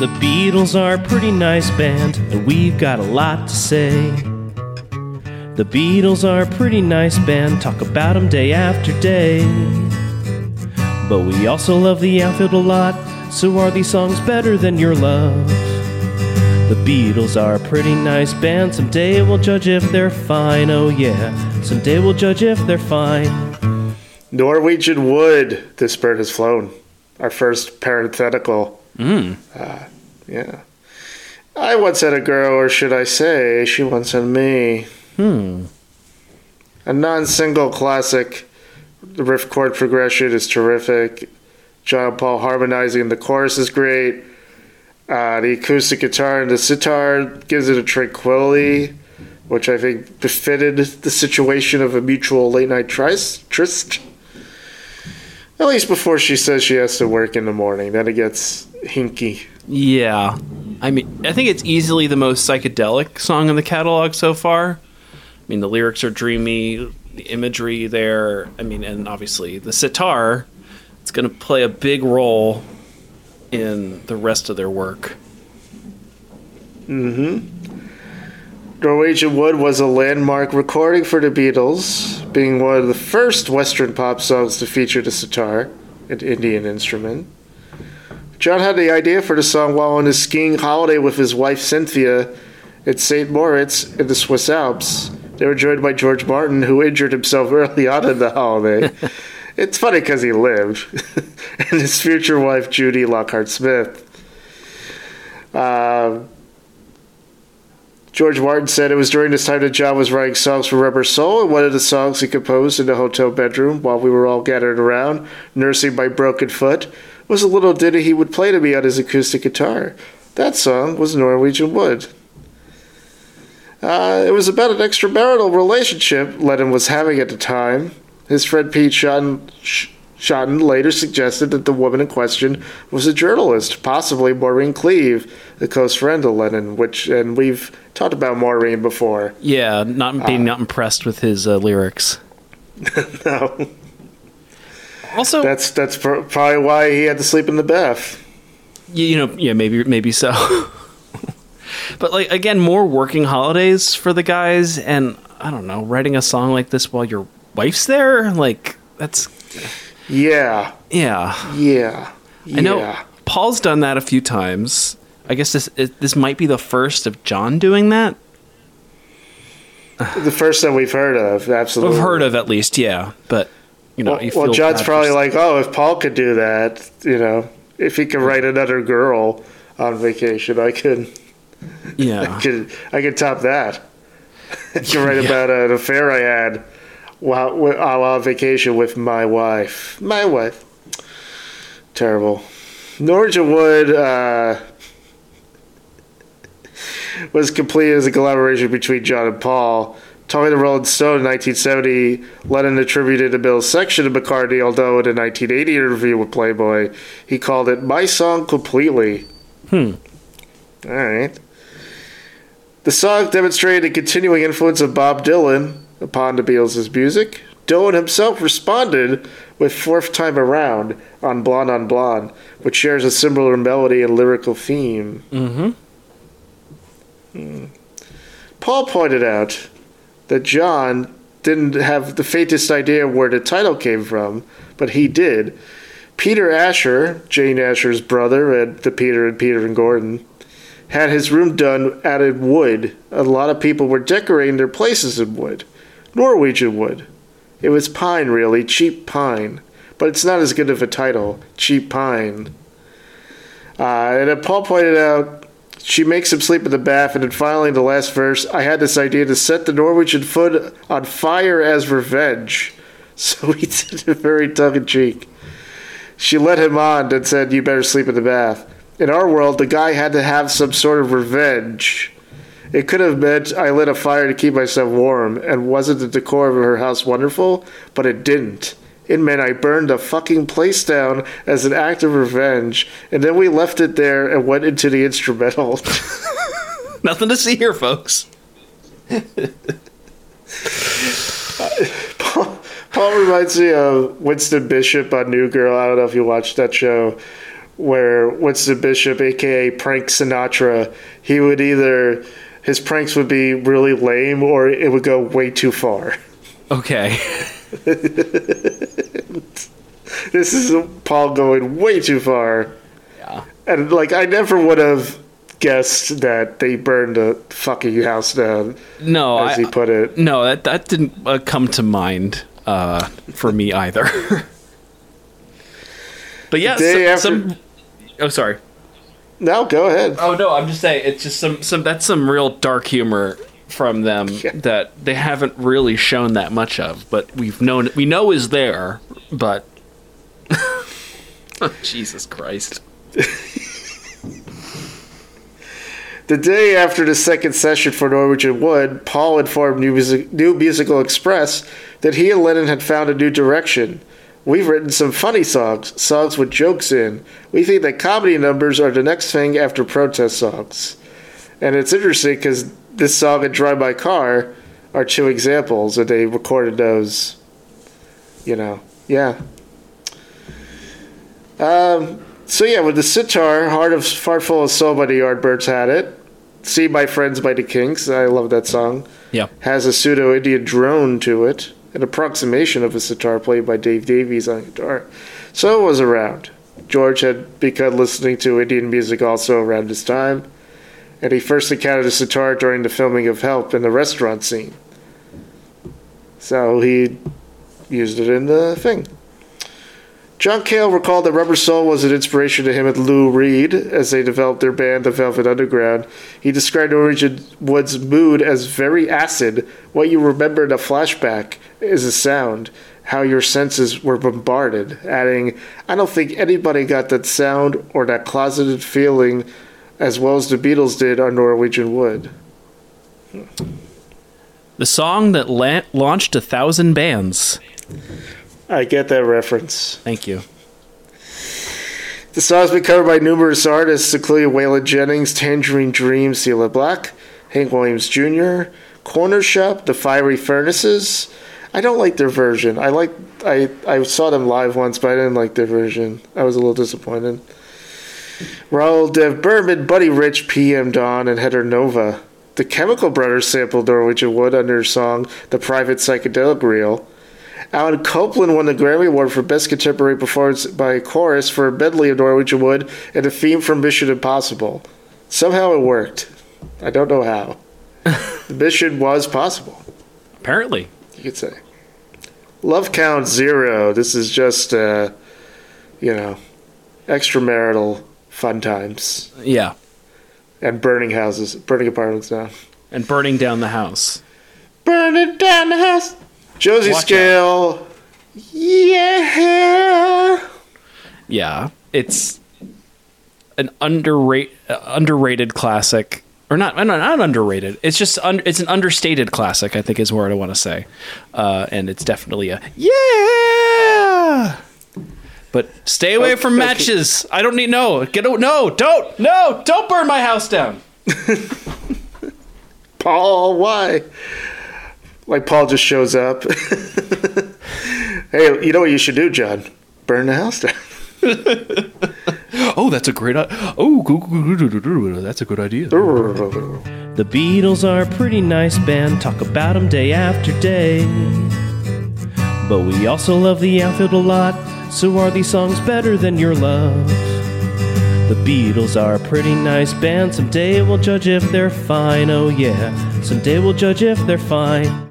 The Beatles are a pretty nice band, and we've got a lot to say. The Beatles are a pretty nice band, talk about them day after day. But we also love the outfield a lot, so are these songs better than your love? The Beatles are a pretty nice band, someday we'll judge if they're fine, oh yeah, someday we'll judge if they're fine. Norwegian Wood, this bird has flown. Our first parenthetical. Mm. Uh, yeah. I once had a girl, or should I say, she once had me. Hmm. A non single classic. The riff chord progression is terrific. John Paul harmonizing the chorus is great. Uh, the acoustic guitar and the sitar gives it a tranquility, which I think befitted the situation of a mutual late night tryst. tryst. At least before she says she has to work in the morning. Then it gets hinky. Yeah. I mean, I think it's easily the most psychedelic song in the catalog so far. I mean, the lyrics are dreamy, the imagery there, I mean, and obviously the sitar, it's going to play a big role in the rest of their work. Mm-hmm. Norwegian Wood was a landmark recording for the Beatles, being one of the first Western pop songs to feature the sitar, an Indian instrument. John had the idea for the song while on his skiing holiday with his wife Cynthia at St. Moritz in the Swiss Alps. They were joined by George Martin, who injured himself early on in the holiday. it's funny because he lived, and his future wife Judy Lockhart Smith. Uh, George Martin said it was during this time that John was writing songs for Rubber Soul, and one of the songs he composed in the hotel bedroom while we were all gathered around, nursing my broken foot, was a little ditty he would play to me on his acoustic guitar. That song was Norwegian Wood. Uh, it was about an extramarital relationship Lennon was having at the time. His friend Pete Shotton, Shotton later suggested that the woman in question was a journalist, possibly Maureen Cleave, the close friend of Lennon, which, and we've talked about Maureen before. Yeah, not being uh, not impressed with his uh, lyrics. no. Also, that's that's probably why he had to sleep in the bath. You know, yeah, maybe maybe so. but like again, more working holidays for the guys, and I don't know, writing a song like this while your wife's there, like that's yeah, yeah, yeah. I know Paul's done that a few times. I guess this this might be the first of John doing that. the first that we've heard of, absolutely. We've heard of at least, yeah. But you know, well, well John's probably like, oh, if Paul could do that, you know, if he could write another girl on vacation, I could. Yeah, I could. I could top that. I could write yeah. about an affair I had while, while on vacation with my wife. My wife. Terrible. Norwegian Wood uh, was completed as a collaboration between John and Paul. Talking to Rolling Stone in 1970, Lennon attributed a Bill's section to McCartney, although in a 1980 interview with Playboy, he called it My Song Completely. Hmm. All right. The song demonstrated a continuing influence of Bob Dylan upon the Beatles' music. Dylan himself responded with Fourth Time Around on Blonde on Blonde, which shares a similar melody and lyrical theme. Mm-hmm. Hmm. Paul pointed out that John didn't have the faintest idea where the title came from, but he did. Peter Asher, Jane Asher's brother, and the Peter and Peter and Gordon, had his room done out of wood. A lot of people were decorating their places in wood. Norwegian wood. It was pine, really, cheap pine. But it's not as good of a title, Cheap Pine. Uh, and Paul pointed out she makes him sleep in the bath, and then finally, in the last verse, I had this idea to set the Norwegian foot on fire as revenge. So he did it very tongue in cheek. She led him on and said, You better sleep in the bath. In our world, the guy had to have some sort of revenge. It could have meant I lit a fire to keep myself warm, and wasn't the decor of her house wonderful? But it didn't. It meant I burned the fucking place down as an act of revenge, and then we left it there and went into the instrumental. Nothing to see here, folks. Paul, Paul reminds me of Winston Bishop on New Girl. I don't know if you watched that show, where Winston Bishop, aka Prank Sinatra, he would either his pranks would be really lame or it would go way too far. Okay. This is Paul going way too far. Yeah. And like I never would have guessed that they burned a fucking house down, No, as I, he put it. no, that that didn't uh, come to mind uh, for me either. but yeah, some, after- some. Oh, sorry. No, go ahead. Oh no, I'm just saying it's just some some that's some real dark humor from them Yeah. that they haven't really shown that much of, but we've known we know is there, but Jesus Christ. The day after the second session for Norwegian Wood, Paul informed New, Music, New Musical Express that he and Lennon had found a new direction. We've written some funny songs, songs with jokes in. We think that comedy numbers are the next thing after protest songs. And it's interesting because this song and Drive My Car are two examples, and they recorded those, you know. Yeah. Um, so yeah, with the sitar, Heart of Heart Full of Soul by the Yardbirds had it. See My Friends by the Kinks, I love that song. Yeah. Has a pseudo Indian drone to it, an approximation of a sitar played by Dave Davies on guitar. So it was around. George had begun listening to Indian music also around this time, and he first encountered a sitar during the filming of Help in the restaurant scene. So he used it in the thing. John Cale recalled that Rubber Soul was an inspiration to him and Lou Reed as they developed their band, The Velvet Underground. He described Norwegian Wood's mood as very acid. What you remember in a flashback is a sound, how your senses were bombarded, adding, I don't think anybody got that sound or that closeted feeling as well as the Beatles did on Norwegian Wood. The song that la- launched a thousand bands. I get that reference. Thank you. The song's been covered by numerous artists, including Waylon Jennings, Tangerine Dream, Cilla Black, Hank Williams Jr., Cornershop, The Fiery Furnaces. I don't like their version. I like I I saw them live once, but I didn't like their version. I was a little disappointed. Rahul Dev Burman, Buddy Rich, PM Dawn, and Heather Nova. The Chemical Brothers sampled Norwegian Wood under their song "The Private Psychedelic Reel." Alan Copeland won the Grammy Award for Best Contemporary Performance by a Chorus for a medley of Norwegian Wood and a theme from Mission Impossible. Somehow it worked. I don't know how. the mission was possible, Apparently. you could say. Love Count Zero. This is just, uh, you know, extramarital fun times Yeah. and burning houses, burning apartments down. And burning down the house. Burning down the house. Josie Watch Scale. Yeah. Yeah. It's an underrated uh, underrated classic or not no, not underrated. It's just un, it's an understated classic, I think is what I want to say. Uh, and it's definitely a yeah. But stay away oh, from Okay. matches. I don't need no. Get o- no, don't. No, don't burn my house down. Paul, why? Like Paul just shows up. hey, you know what you should do, John? Burn the house down. Oh, that's a great. i- Oh, that's a good idea. The Beatles are a pretty nice band, talk about them day after day. But we also love the outfield a lot, so are these songs better than your love? The Beatles are a pretty nice band, someday we'll judge if they're fine, oh yeah, someday we'll judge if they're fine.